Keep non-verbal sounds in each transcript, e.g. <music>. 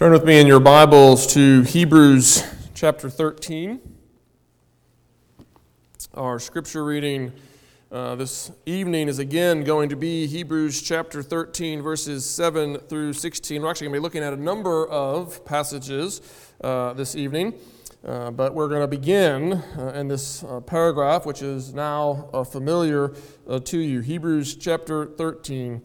Turn with me in your Bibles to Hebrews chapter 13. Our scripture reading uh, this evening is again going to be Hebrews chapter 13, verses 7 through 16. We're actually going to be looking at a number of passages uh, this evening, uh, but we're going to begin uh, in this uh, paragraph, which is now uh, familiar to you. Hebrews chapter 13,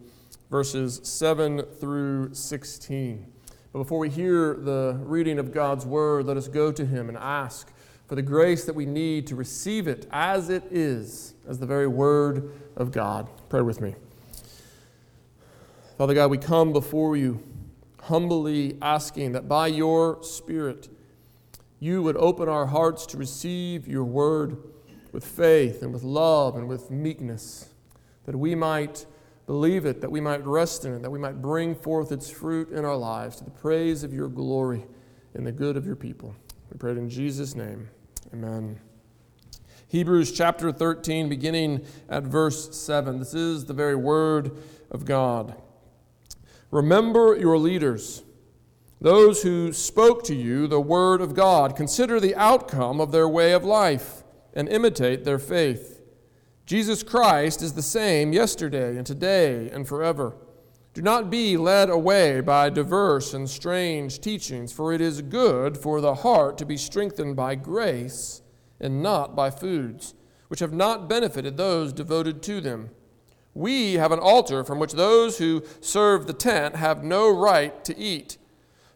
verses 7 through 16. But before we hear the reading of God's word, let us go to Him and ask for the grace that we need to receive it as it is, as the very word of God. Pray with me. Father God, we come before you humbly asking that by your Spirit you would open our hearts to receive your word with faith and with love and with meekness, that we might believe it, that we might rest in it, that we might bring forth its fruit in our lives to the praise of your glory and the good of your people. We pray it in Jesus' name. Amen. Hebrews chapter 13, beginning at verse 7. This is the very word of God. Remember your leaders, those who spoke to you the word of God. Consider the outcome of their way of life and imitate their faith. Jesus Christ is the same yesterday and today and forever. Do not be led away by diverse and strange teachings, for it is good for the heart to be strengthened by grace and not by foods, which have not benefited those devoted to them. We have an altar from which those who serve the tent have no right to eat.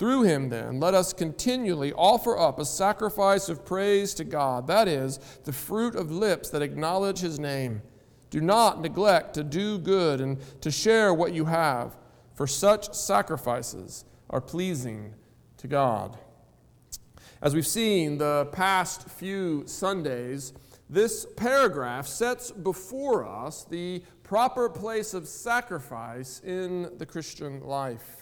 Through him, then, let us continually offer up a sacrifice of praise to God, that is, the fruit of lips that acknowledge his name. Do not neglect to do good and to share what you have, for such sacrifices are pleasing to God. As we've seen the past few Sundays, this paragraph sets before us the proper place of sacrifice in the Christian life.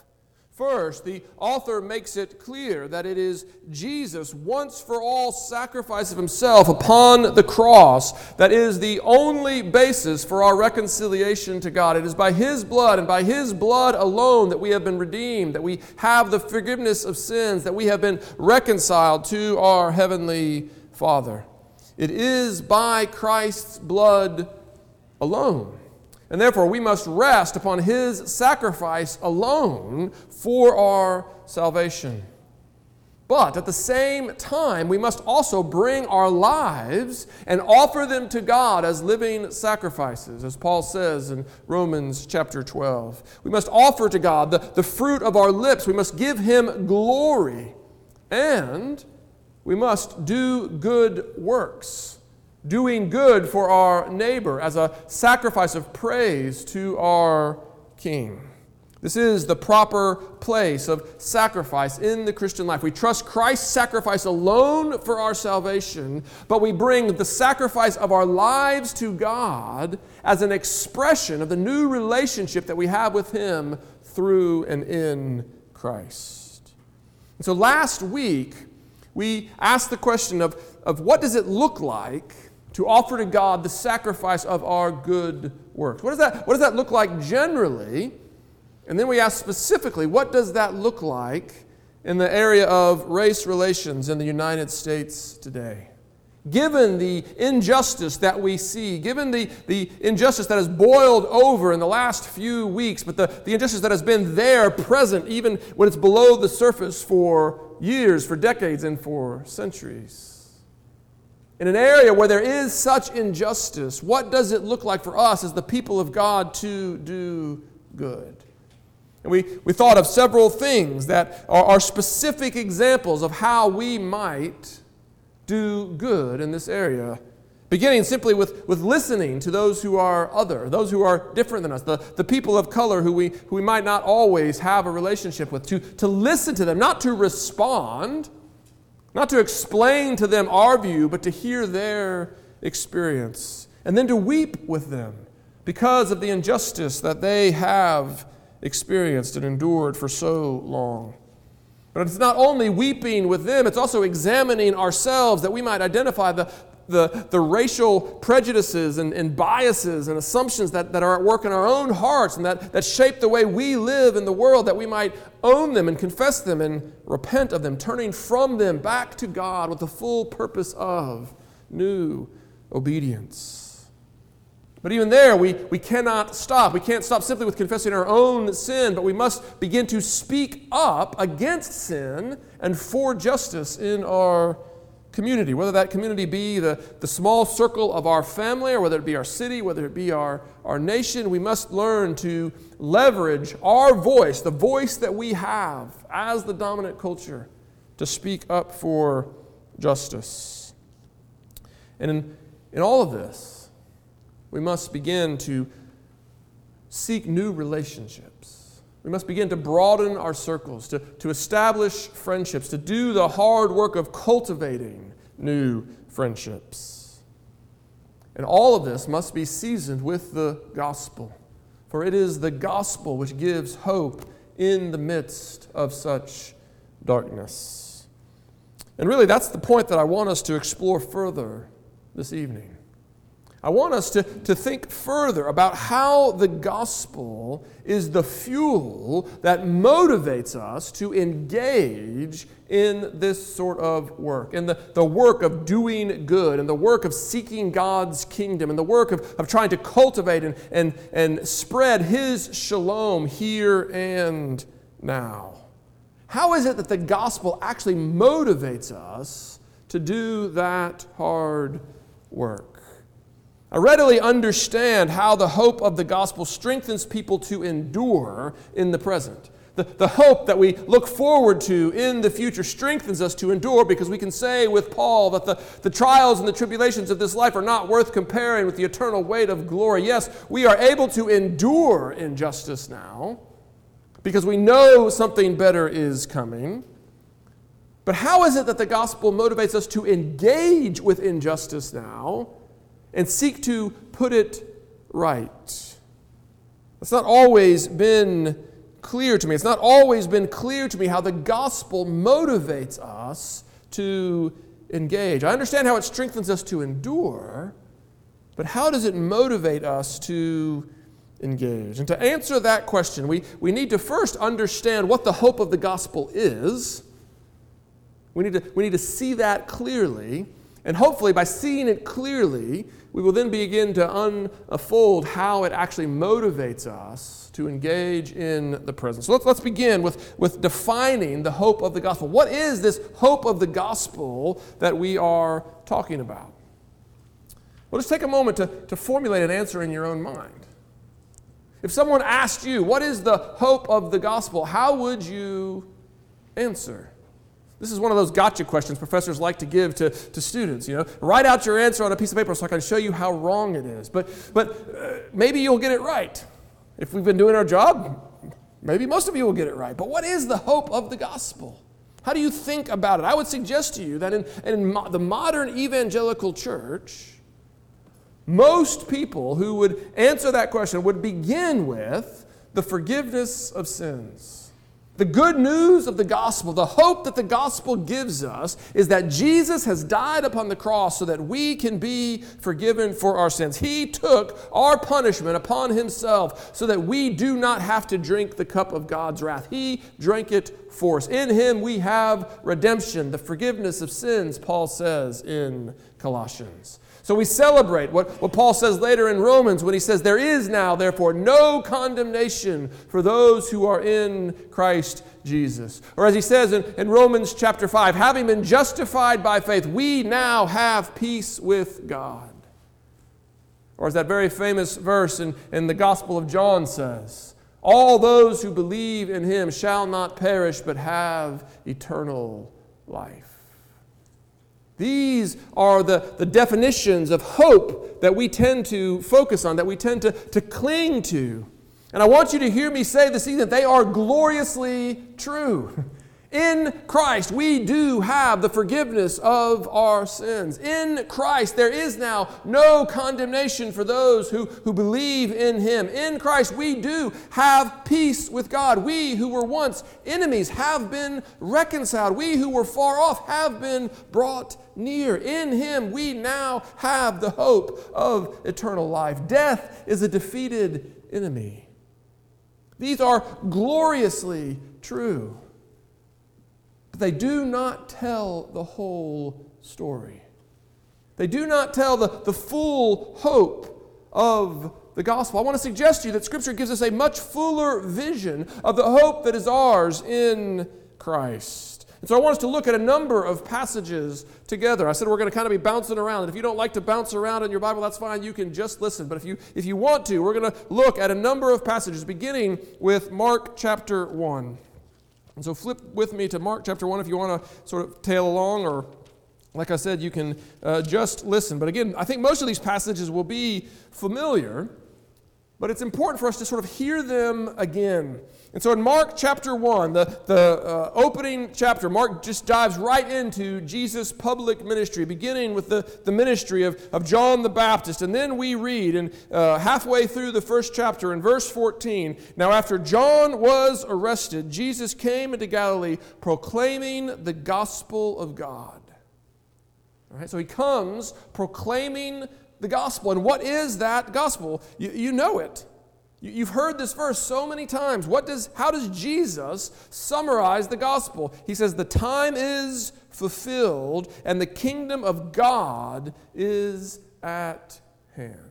First, the author makes it clear that it is Jesus' once for all sacrifice of himself upon the cross that is the only basis for our reconciliation to God. It is by his blood and by his blood alone that we have been redeemed, that we have the forgiveness of sins, that we have been reconciled to our heavenly Father. It is by Christ's blood alone and therefore, we must rest upon his sacrifice alone for our salvation. But at the same time, we must also bring our lives and offer them to God as living sacrifices, as Paul says in Romans chapter 12. We must offer to God the, the fruit of our lips. We must give him glory. And we must do good works doing good for our neighbor as a sacrifice of praise to our King. This is the proper place of sacrifice in the Christian life. We trust Christ's sacrifice alone for our salvation, but we bring the sacrifice of our lives to God as an expression of the new relationship that we have with Him through and in Christ. And so last week, we asked the question of, of what does it look like to offer to God the sacrifice of our good works. What does that, what does that look like generally? And then we ask specifically, what does that look like in the area of race relations in the United States today? Given the injustice that we see, given the, the injustice that has boiled over in the last few weeks, but the, the injustice that has been there present even when it's below the surface for years, for decades, and for centuries in an area where there is such injustice, what does it look like for us as the people of God to do good? And we, we thought of several things that are, are specific examples of how we might do good in this area. Beginning simply with, with listening to those who are other, those who are different than us, the, the people of color who we, who we might not always have a relationship with, to, to listen to them, not to respond, not to explain to them our view, but to hear their experience, and then to weep with them because of the injustice that they have experienced and endured for so long. But it's not only weeping with them, it's also examining ourselves that we might identify the, the, the racial prejudices and, and biases and assumptions that, that are at work in our own hearts and that, that shape the way we live in the world, that we might own them and confess them and repent of them, turning from them back to God with the full purpose of new obedience. But even there, we, we cannot stop. We can't stop simply with confessing our own sin, but we must begin to speak up against sin and for justice in our community, whether that community be the, the small circle of our family, or whether it be our city, whether it be our, our nation, we must learn to leverage our voice, the voice that we have as the dominant culture, to speak up for justice. And in, in all of this, we must begin to seek new relationships. We must begin to broaden our circles, to, to establish friendships, to do the hard work of cultivating new friendships. And all of this must be seasoned with the gospel, for it is the gospel which gives hope in the midst of such darkness. And really, that's the point that I want us to explore further this evening. I want us to, to think further about how the gospel is the fuel that motivates us to engage in this sort of work, in the, the work of doing good, and the work of seeking God's kingdom, and the work of, of trying to cultivate and, and, and spread His shalom here and now. How is it that the gospel actually motivates us to do that hard work? I readily understand how the hope of the gospel strengthens people to endure in the present. The, the hope that we look forward to in the future strengthens us to endure because we can say with Paul that the, the trials and the tribulations of this life are not worth comparing with the eternal weight of glory. Yes, we are able to endure injustice now because we know something better is coming. But how is it that the gospel motivates us to engage with injustice now? And seek to put it right. It's not always been clear to me. It's not always been clear to me how the gospel motivates us to engage. I understand how it strengthens us to endure, but how does it motivate us to engage? And to answer that question, we, we need to first understand what the hope of the gospel is. We need, to, we need to see that clearly. And hopefully, by seeing it clearly, we will then begin to unfold how it actually motivates us to engage in the present. So let's, let's begin with, with defining the hope of the gospel. What is this hope of the gospel that we are talking about? Well, just take a moment to, to formulate an answer in your own mind. If someone asked you, What is the hope of the gospel? how would you answer? This is one of those gotcha questions professors like to give to, to students. You know, write out your answer on a piece of paper so I can show you how wrong it is. But, but uh, maybe you'll get it right. If we've been doing our job, maybe most of you will get it right. But what is the hope of the gospel? How do you think about it? I would suggest to you that in, in mo- the modern evangelical church, most people who would answer that question would begin with the forgiveness of sins. The good news of the gospel, the hope that the gospel gives us, is that Jesus has died upon the cross so that we can be forgiven for our sins. He took our punishment upon himself so that we do not have to drink the cup of God's wrath. He drank it for us. In him we have redemption, the forgiveness of sins, Paul says in Colossians. So we celebrate what, what Paul says later in Romans when he says, There is now, therefore, no condemnation for those who are in Christ Jesus. Or as he says in, in Romans chapter 5, having been justified by faith, we now have peace with God. Or as that very famous verse in, in the Gospel of John says, All those who believe in him shall not perish but have eternal life. These are the, the definitions of hope that we tend to focus on, that we tend to, to cling to. And I want you to hear me say this evening that they are gloriously true. <laughs> In Christ, we do have the forgiveness of our sins. In Christ, there is now no condemnation for those who, who believe in Him. In Christ, we do have peace with God. We who were once enemies have been reconciled. We who were far off have been brought near. In Him, we now have the hope of eternal life. Death is a defeated enemy. These are gloriously true. But they do not tell the whole story. They do not tell the, the full hope of the gospel. I want to suggest to you that Scripture gives us a much fuller vision of the hope that is ours in Christ. And so I want us to look at a number of passages together. I said we're going to kind of be bouncing around. And if you don't like to bounce around in your Bible, that's fine. You can just listen. But if you, if you want to, we're going to look at a number of passages, beginning with Mark chapter 1. And so flip with me to Mark chapter 1 if you want to sort of tail along, or like I said, you can uh, just listen. But again, I think most of these passages will be familiar. But it's important for us to sort of hear them again. And so in Mark chapter 1, the, the uh, opening chapter, Mark just dives right into Jesus' public ministry, beginning with the, the ministry of, of John the Baptist. And then we read, and uh, halfway through the first chapter, in verse 14 Now, after John was arrested, Jesus came into Galilee proclaiming the gospel of God. All right, so he comes proclaiming the gospel. And what is that gospel? You, you know it. You, have heard this verse so many times. What does, how does Jesus summarize the gospel? He says, The time is fulfilled and the kingdom of God is at hand.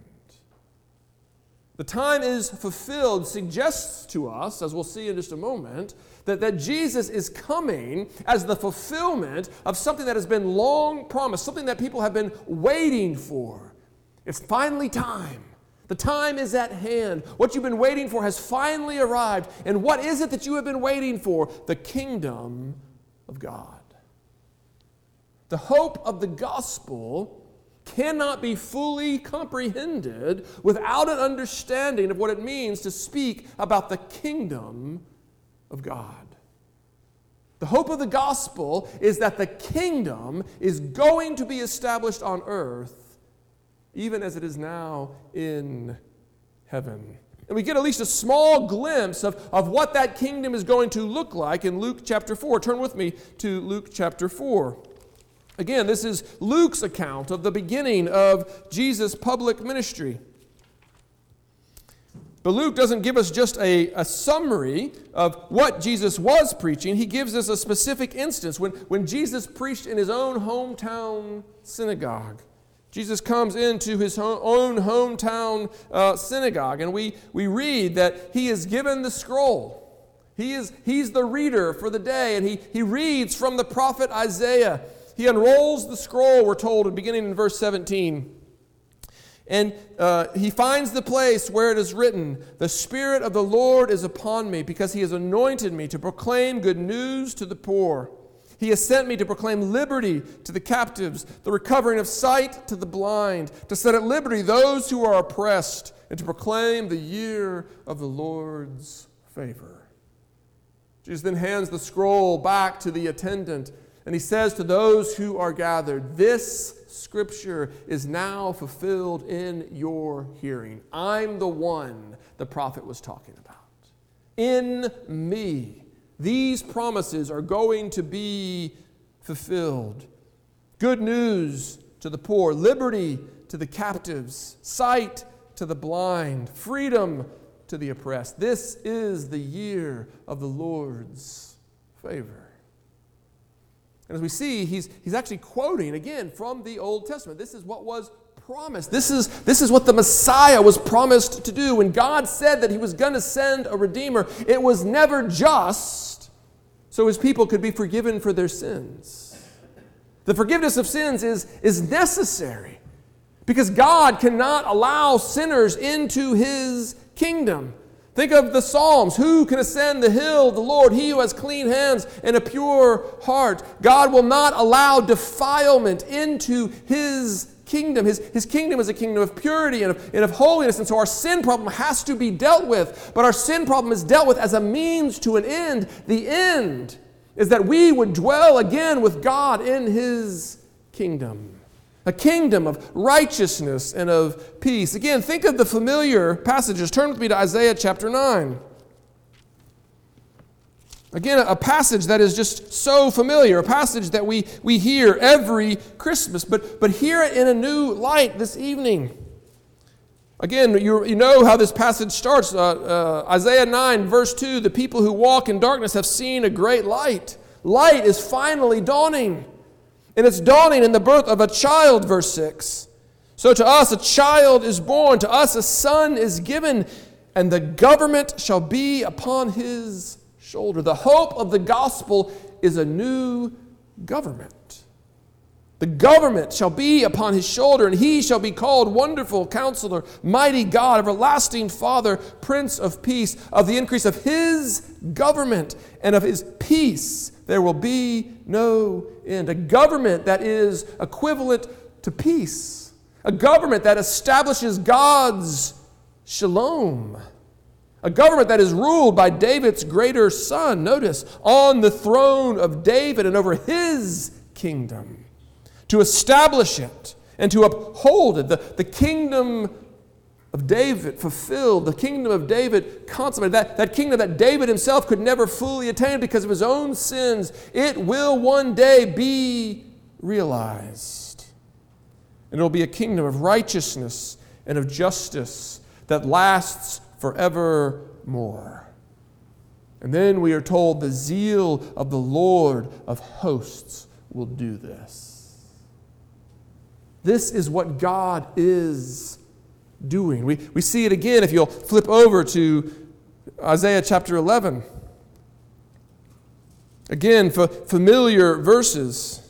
The time is fulfilled suggests to us, as we'll see in just a moment, that, that Jesus is coming as the fulfillment of something that has been long promised, something that people have been waiting for. It's finally time. The time is at hand. What you've been waiting for has finally arrived. And what is it that you have been waiting for? The kingdom of God. The hope of the gospel cannot be fully comprehended without an understanding of what it means to speak about the kingdom of God. The hope of the gospel is that the kingdom is going to be established on earth even as it is now in heaven. And we get at least a small glimpse of, of what that kingdom is going to look like in Luke chapter 4. Turn with me to Luke chapter 4. Again, this is Luke's account of the beginning of Jesus' public ministry. But Luke doesn't give us just a, a summary of what Jesus was preaching. He gives us a specific instance when, when Jesus preached in his own hometown synagogue. Jesus comes into his own hometown uh, synagogue, and we, we read that he is given the scroll. He is, he's the reader for the day, and he, he reads from the prophet Isaiah. He unrolls the scroll, we're told, beginning in verse 17. And uh, he finds the place where it is written, The Spirit of the Lord is upon me, because he has anointed me to proclaim good news to the poor. He has sent me to proclaim liberty to the captives, the recovering of sight to the blind, to set at liberty those who are oppressed, and to proclaim the year of the Lord's favor. Jesus then hands the scroll back to the attendant, and he says to those who are gathered, This scripture is now fulfilled in your hearing. I'm the one the prophet was talking about. In me these promises are going to be fulfilled. Good news to the poor, liberty to the captives, sight to the blind, freedom to the oppressed. This is the year of the Lord's favor. And as we see, he's, he's actually quoting again from the Old Testament. This is what was promised. This is, this is what the Messiah was promised to do. When God said that he was going to send a Redeemer, it was never just so his people could be forgiven for their sins. The forgiveness of sins is, is necessary because God cannot allow sinners into his kingdom. Think of the Psalms. Who can ascend the hill the Lord? He who has clean hands and a pure heart. God will not allow defilement into his kingdom. His, his kingdom is a kingdom of purity and of, and of holiness. And so our sin problem has to be dealt with. But our sin problem is dealt with as a means to an end. The end is that we would dwell again with God in his kingdom a kingdom of righteousness and of peace. Again, think of the familiar passages. Turn with me to Isaiah chapter 9. Again, a passage that is just so familiar, a passage that we, we hear every Christmas, but, but hear it in a new light this evening. Again, you, you know how this passage starts. Uh, uh, Isaiah 9, verse 2 The people who walk in darkness have seen a great light. Light is finally dawning. And it's dawning in the birth of a child, verse 6. So to us a child is born, to us a son is given, and the government shall be upon his shoulder. The hope of the gospel is a new government. The government shall be upon his shoulder, and he shall be called Wonderful Counselor, Mighty God, Everlasting Father, Prince of Peace. Of the increase of his government and of his peace, there will be no end. A government that is equivalent to peace, a government that establishes God's shalom. A government that is ruled by David's greater son, notice, on the throne of David and over his kingdom to establish it and to uphold it. The, the kingdom of David fulfilled, the kingdom of David consummated, that, that kingdom that David himself could never fully attain because of his own sins, it will one day be realized. And it will be a kingdom of righteousness and of justice that lasts forevermore. And then we are told the zeal of the Lord of hosts will do this. This is what God is doing. We, we see it again if you'll flip over to Isaiah chapter 11. Again, familiar verses.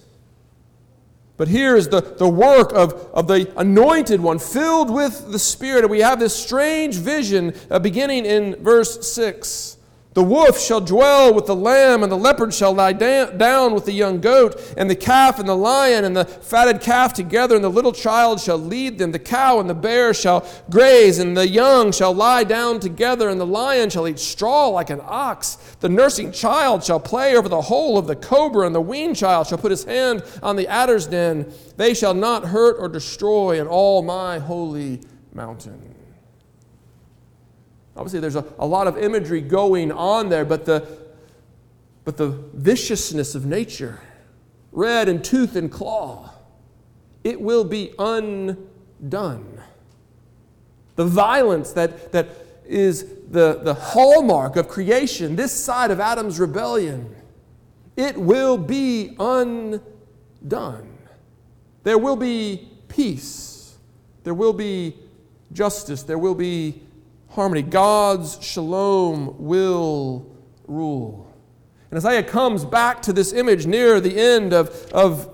But here is the, the work of, of the anointed one, filled with the Spirit. And we have this strange vision uh, beginning in verse 6. The wolf shall dwell with the lamb, and the leopard shall lie down with the young goat, and the calf and the lion and the fatted calf together, and the little child shall lead them. The cow and the bear shall graze, and the young shall lie down together, and the lion shall eat straw like an ox. The nursing child shall play over the hole of the cobra, and the weaned child shall put his hand on the adder's den. They shall not hurt or destroy in all my holy mountain. Obviously, there's a, a lot of imagery going on there, but the, but the viciousness of nature, red and tooth and claw, it will be undone. The violence that, that is the, the hallmark of creation, this side of Adam's rebellion, it will be undone. There will be peace. There will be justice. There will be harmony. God's shalom will rule. And Isaiah comes back to this image near the end of, of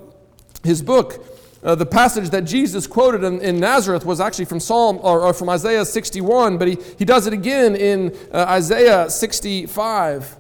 his book. Uh, the passage that Jesus quoted in, in, Nazareth was actually from Psalm or, or, from Isaiah 61, but he, he does it again in uh, Isaiah 65.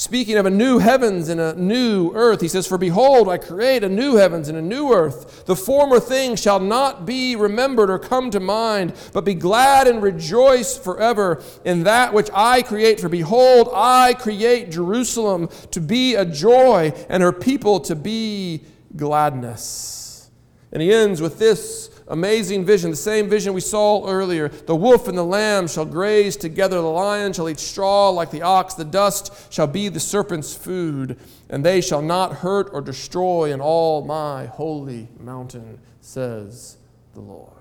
Speaking of a new heavens and a new earth, he says, For behold, I create a new heavens and a new earth. The former things shall not be remembered or come to mind, but be glad and rejoice forever in that which I create. For behold, I create Jerusalem to be a joy and her people to be gladness. And he ends with this amazing vision, the same vision we saw earlier. The wolf and the lamb shall graze together, the lion shall eat straw like the ox, the dust shall be the serpent's food, and they shall not hurt or destroy in all my holy mountain, says the Lord.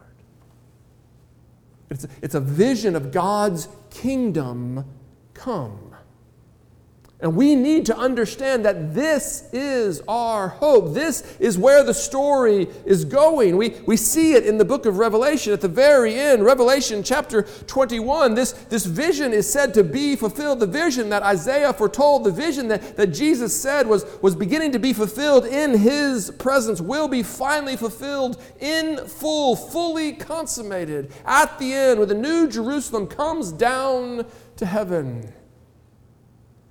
It's a, it's a vision of God's kingdom come. And we need to understand that this is our hope. This is where the story is going. We, we see it in the book of Revelation at the very end, Revelation chapter 21. This, this vision is said to be fulfilled. The vision that Isaiah foretold, the vision that, that Jesus said was, was beginning to be fulfilled in his presence, will be finally fulfilled in full, fully consummated at the end when the new Jerusalem comes down to heaven.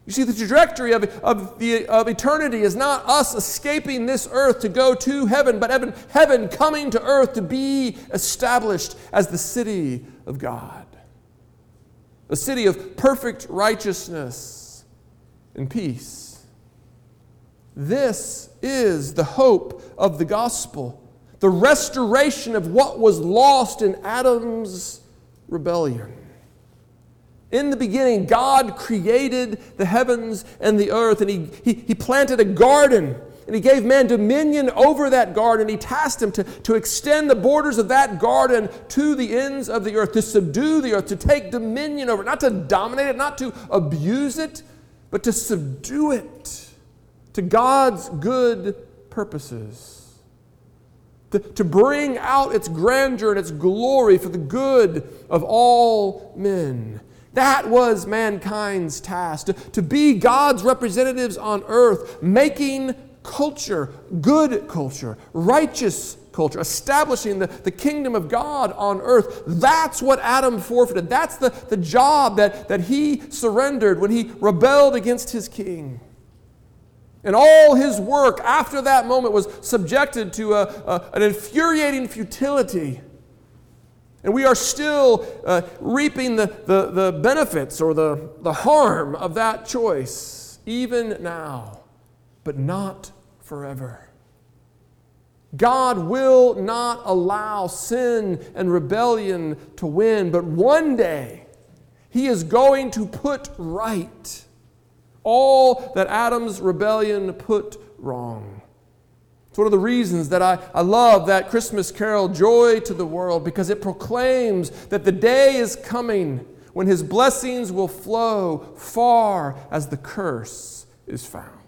You see, the trajectory of, of, the, of eternity is not us escaping this earth to go to heaven, but heaven, heaven coming to earth to be established as the city of God. A city of perfect righteousness and peace. This is the hope of the gospel, the restoration of what was lost in Adam's rebellion. In the beginning, God created the heavens and the earth, and he, he, he, planted a garden, and He gave man dominion over that garden. He tasked him to, to extend the borders of that garden to the ends of the earth, to subdue the earth, to take dominion over it, not to dominate it, not to abuse it, but to subdue it to God's good purposes. To, to bring out its grandeur and its glory for the good of all men. That was mankind's task to, to be God's representatives on earth, making culture, good culture, righteous culture, establishing the, the kingdom of God on earth. That's what Adam forfeited. That's the, the job that, that he surrendered when he rebelled against his king. And all his work after that moment was subjected to a, a, an infuriating futility and we are still uh, reaping the, the, the benefits or the, the harm of that choice, even now, but not forever. God will not allow sin and rebellion to win, but one day He is going to put right all that Adam's rebellion put wrong. One of the reasons that I, I love that Christmas carol, Joy to the World, because it proclaims that the day is coming when his blessings will flow far as the curse is found.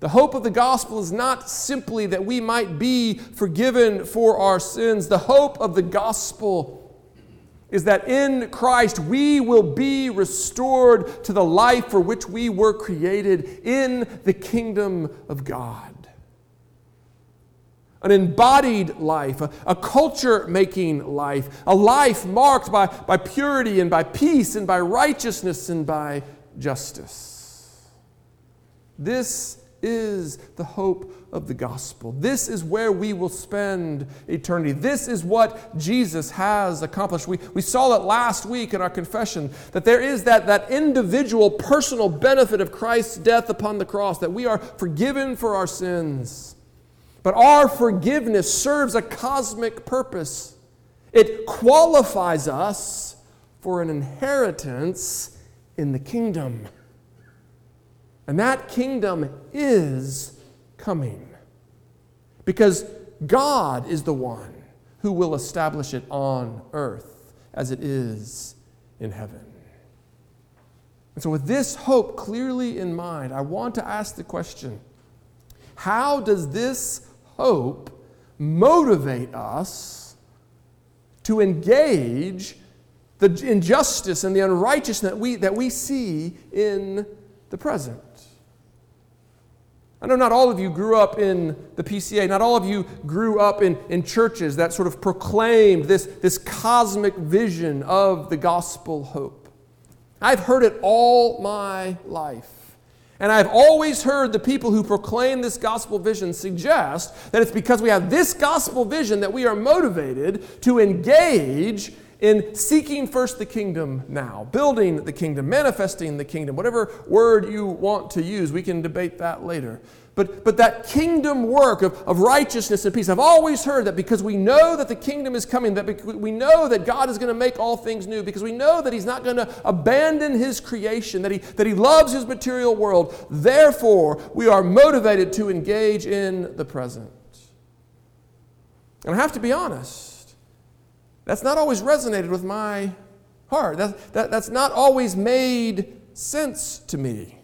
The hope of the gospel is not simply that we might be forgiven for our sins. The hope of the gospel is that in Christ we will be restored to the life for which we were created in the kingdom of God. An embodied life, a, a culture making life, a life marked by, by purity and by peace and by righteousness and by justice. This is the hope of the gospel. This is where we will spend eternity. This is what Jesus has accomplished. We, we saw it last week in our confession that there is that, that individual personal benefit of Christ's death upon the cross, that we are forgiven for our sins. But our forgiveness serves a cosmic purpose. It qualifies us for an inheritance in the kingdom. And that kingdom is coming. Because God is the one who will establish it on earth as it is in heaven. And so, with this hope clearly in mind, I want to ask the question how does this hope motivate us to engage the injustice and the unrighteousness that we, that we see in the present? I know not all of you grew up in the PCA. Not all of you grew up in, in churches that sort of proclaimed this, this cosmic vision of the gospel hope. I've heard it all my life. And I've always heard the people who proclaim this gospel vision suggest that it's because we have this gospel vision that we are motivated to engage in seeking first the kingdom now, building the kingdom, manifesting the kingdom, whatever word you want to use. We can debate that later. But, but that kingdom work of, of righteousness and peace, I've always heard that because we know that the kingdom is coming, that we know that God is going to make all things new, because we know that He's not going to abandon His creation, that he, that he loves His material world. Therefore, we are motivated to engage in the present. And I have to be honest. That's not always resonated with my heart. That, that, that's not always made sense to me.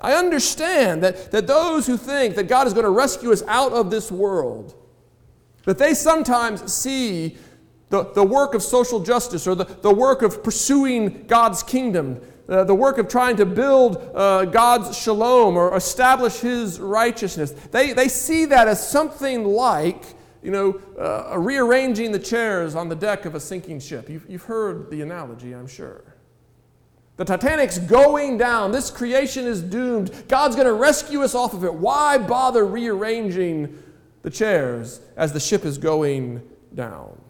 I understand that, that those who think that God is going to rescue us out of this world, that they sometimes see the, the work of social justice or the, the work of pursuing God's kingdom, uh, the work of trying to build uh, God's shalom or establish His righteousness. They, they see that as something like, you know, uh, rearranging the chairs on the deck of a sinking ship. You've, you've heard the analogy, I'm sure. The Titanic's going down. This creation is doomed. God's going to rescue us off of it. Why bother rearranging the chairs as the ship is going down?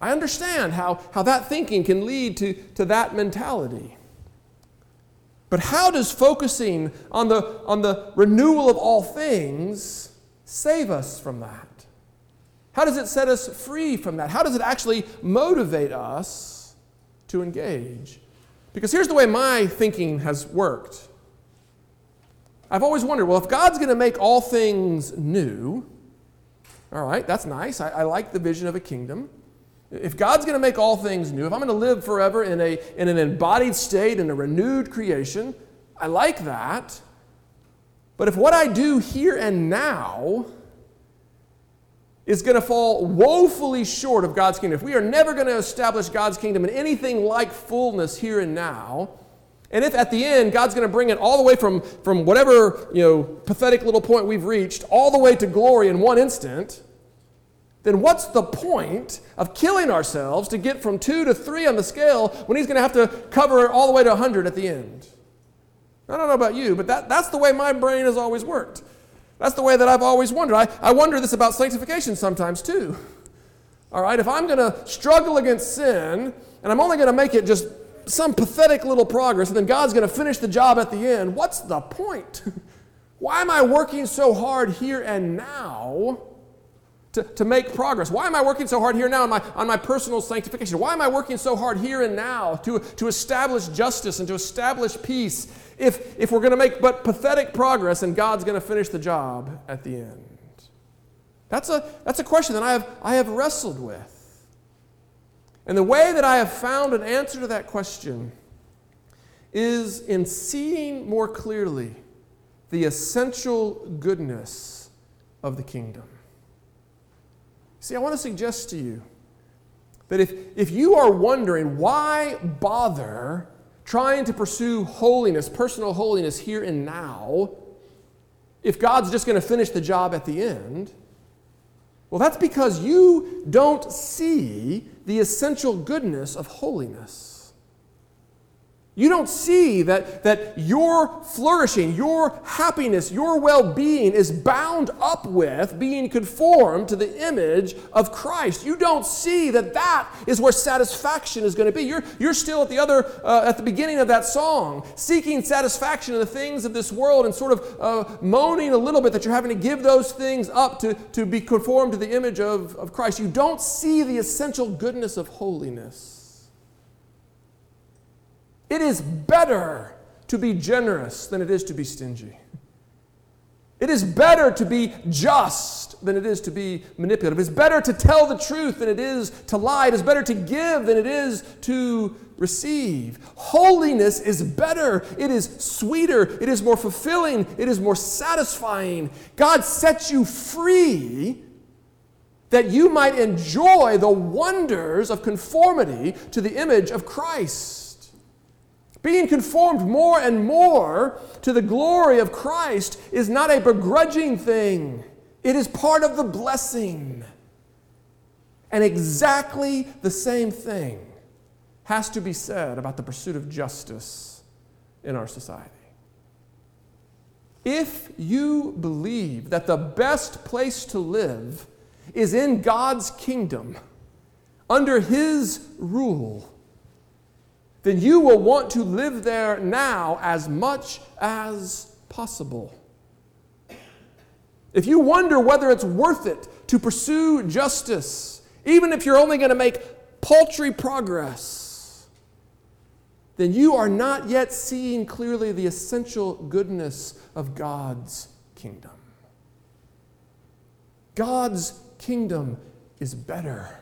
I understand how, how that thinking can lead to, to that mentality. But how does focusing on the, on the renewal of all things save us from that? How does it set us free from that? How does it actually motivate us to engage. Because here's the way my thinking has worked I've always wondered well, if God's going to make all things new, all right, that's nice. I, I like the vision of a kingdom. If God's going to make all things new, if I'm going to live forever in, a, in an embodied state, in a renewed creation, I like that. But if what I do here and now is going to fall woefully short of God's kingdom. If we are never going to establish God's kingdom in anything like fullness here and now, and if at the end God's going to bring it all the way from, from whatever you know pathetic little point we've reached all the way to glory in one instant, then what's the point of killing ourselves to get from two to three on the scale when He's going to have to cover all the way to 100 at the end? I don't know about you, but that, that's the way my brain has always worked. That's the way that I've always wondered. I, I wonder this about sanctification sometimes too. All right, if I'm going to struggle against sin and I'm only going to make it just some pathetic little progress and then God's going to finish the job at the end, what's the point? <laughs> Why am I working so hard here and now to, to make progress? Why am I working so hard here now on my, on my personal sanctification? Why am I working so hard here and now to, to establish justice and to establish peace if, if we're going to make but pathetic progress and God's going to finish the job at the end? That's a, that's a question that I have, I have wrestled with. And the way that I have found an answer to that question is in seeing more clearly the essential goodness of the kingdom. See, I want to suggest to you that if, if you are wondering why bother trying to pursue holiness, personal holiness here and now, if God's just going to finish the job at the end, well, that's because you don't see the essential goodness of holiness. You don't see that, that your flourishing, your happiness, your well being is bound up with being conformed to the image of Christ. You don't see that that is where satisfaction is going to be. You're, you're still at the other, uh, at the beginning of that song, seeking satisfaction in the things of this world and sort of uh, moaning a little bit that you're having to give those things up to, to be conformed to the image of, of Christ. You don't see the essential goodness of holiness. It is better to be generous than it is to be stingy. It is better to be just than it is to be manipulative. It's better to tell the truth than it is to lie. It is better to give than it is to receive. Holiness is better. It is sweeter. It is more fulfilling. It is more satisfying. God sets you free that you might enjoy the wonders of conformity to the image of Christ. Being conformed more and more to the glory of Christ is not a begrudging thing, it is part of the blessing. And exactly the same thing has to be said about the pursuit of justice in our society. If you believe that the best place to live is in God's kingdom, under His rule, then you will want to live there now as much as possible. If you wonder whether it's worth it to pursue justice, even if you're only going to make paltry progress, then you are not yet seeing clearly the essential goodness of God's kingdom. God's kingdom is better.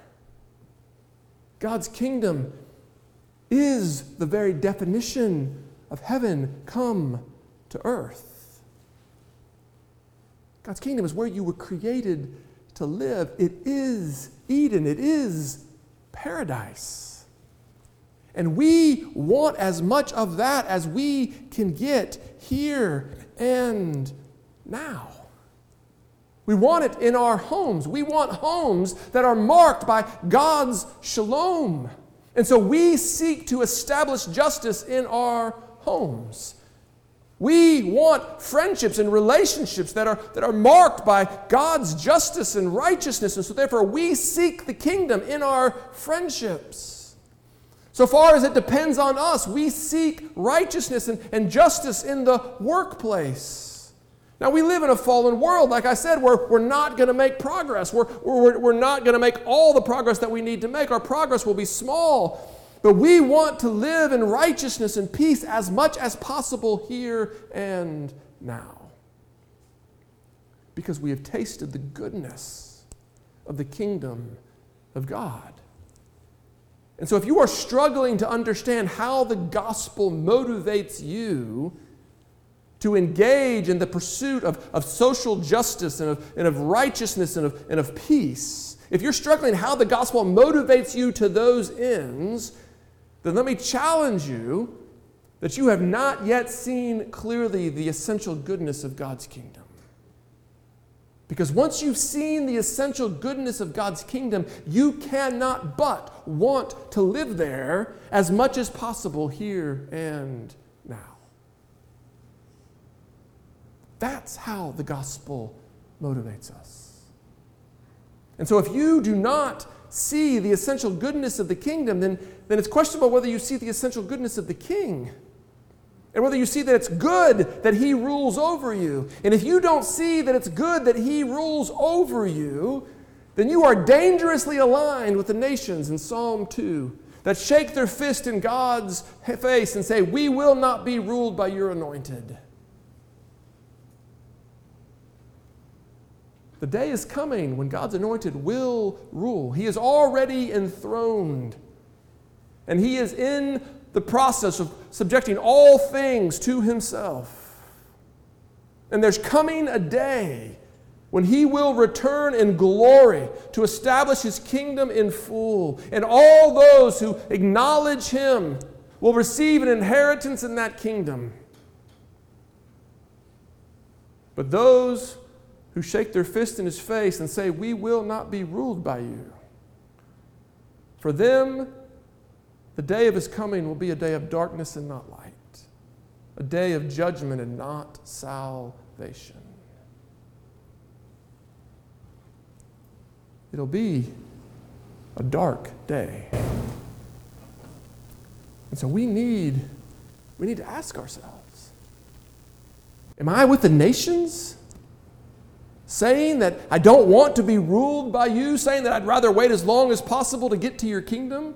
God's kingdom is the very definition of heaven come to earth. God's kingdom is where you were created to live. It is Eden, it is paradise. And we want as much of that as we can get here and now. We want it in our homes. We want homes that are marked by God's shalom. And so we seek to establish justice in our homes. We want friendships and relationships that are, that are marked by God's justice and righteousness. And so, therefore, we seek the kingdom in our friendships. So far as it depends on us, we seek righteousness and, and justice in the workplace. Now, we live in a fallen world. Like I said, we're, we're not going to make progress. We're, we're, we're not going to make all the progress that we need to make. Our progress will be small. But we want to live in righteousness and peace as much as possible here and now. Because we have tasted the goodness of the kingdom of God. And so, if you are struggling to understand how the gospel motivates you, to engage in the pursuit of, of social justice and of, and of righteousness and of, and of peace, if you're struggling how the gospel motivates you to those ends, then let me challenge you that you have not yet seen clearly the essential goodness of God's kingdom. Because once you've seen the essential goodness of God's kingdom, you cannot but want to live there as much as possible here and now. That's how the gospel motivates us. And so, if you do not see the essential goodness of the kingdom, then, then it's questionable whether you see the essential goodness of the king and whether you see that it's good that he rules over you. And if you don't see that it's good that he rules over you, then you are dangerously aligned with the nations in Psalm 2 that shake their fist in God's face and say, We will not be ruled by your anointed. The day is coming when God's anointed will rule. He is already enthroned. And he is in the process of subjecting all things to himself. And there's coming a day when he will return in glory to establish his kingdom in full. And all those who acknowledge him will receive an inheritance in that kingdom. But those who shake their fist in his face and say, We will not be ruled by you. For them, the day of his coming will be a day of darkness and not light, a day of judgment and not salvation. It'll be a dark day. And so we need, we need to ask ourselves Am I with the nations? Saying that I don't want to be ruled by you, saying that I'd rather wait as long as possible to get to your kingdom?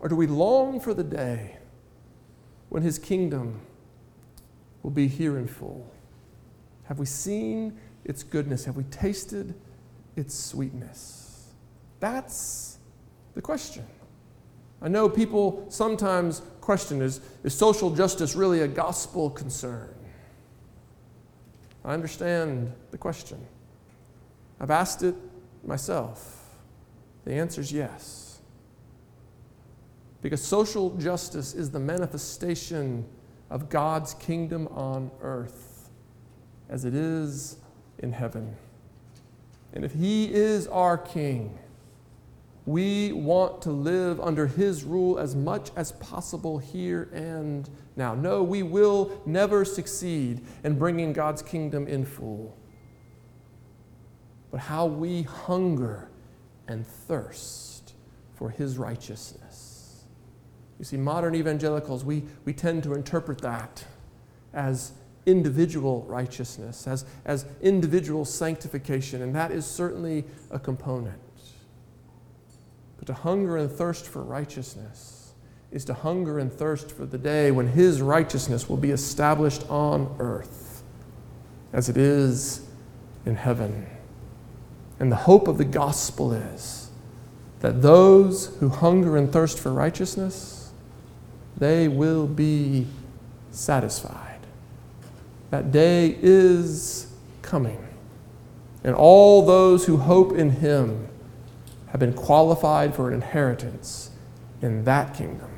Or do we long for the day when his kingdom will be here in full? Have we seen its goodness? Have we tasted its sweetness? That's the question. I know people sometimes question is, is social justice really a gospel concern? I understand the question. I've asked it myself. The answer is yes. Because social justice is the manifestation of God's kingdom on earth as it is in heaven. And if He is our King, we want to live under His rule as much as possible here and now. No, we will never succeed in bringing God's kingdom in full. But how we hunger and thirst for His righteousness. You see, modern evangelicals, we, we tend to interpret that as individual righteousness, as, as individual sanctification, and that is certainly a component. But to hunger and thirst for righteousness is to hunger and thirst for the day when His righteousness will be established on earth as it is in heaven. And the hope of the gospel is that those who hunger and thirst for righteousness they will be satisfied. That day is coming. And all those who hope in him have been qualified for an inheritance in that kingdom.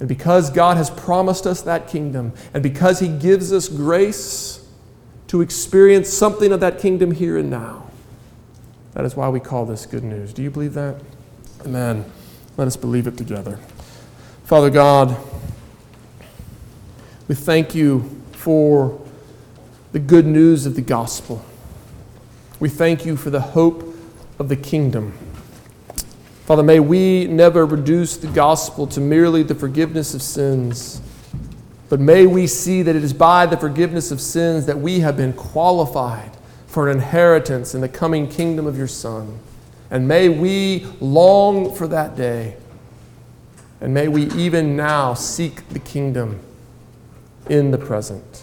And because God has promised us that kingdom, and because He gives us grace to experience something of that kingdom here and now, that is why we call this good news. Do you believe that? Amen. Let us believe it together. Father God, we thank you for the good news of the gospel. We thank you for the hope of the kingdom. Father, may we never reduce the gospel to merely the forgiveness of sins, but may we see that it is by the forgiveness of sins that we have been qualified for an inheritance in the coming kingdom of your Son. And may we long for that day. And may we even now seek the kingdom in the present.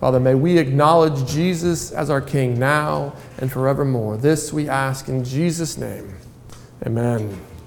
Father, may we acknowledge Jesus as our King now and forevermore. This we ask in Jesus' name. Amen.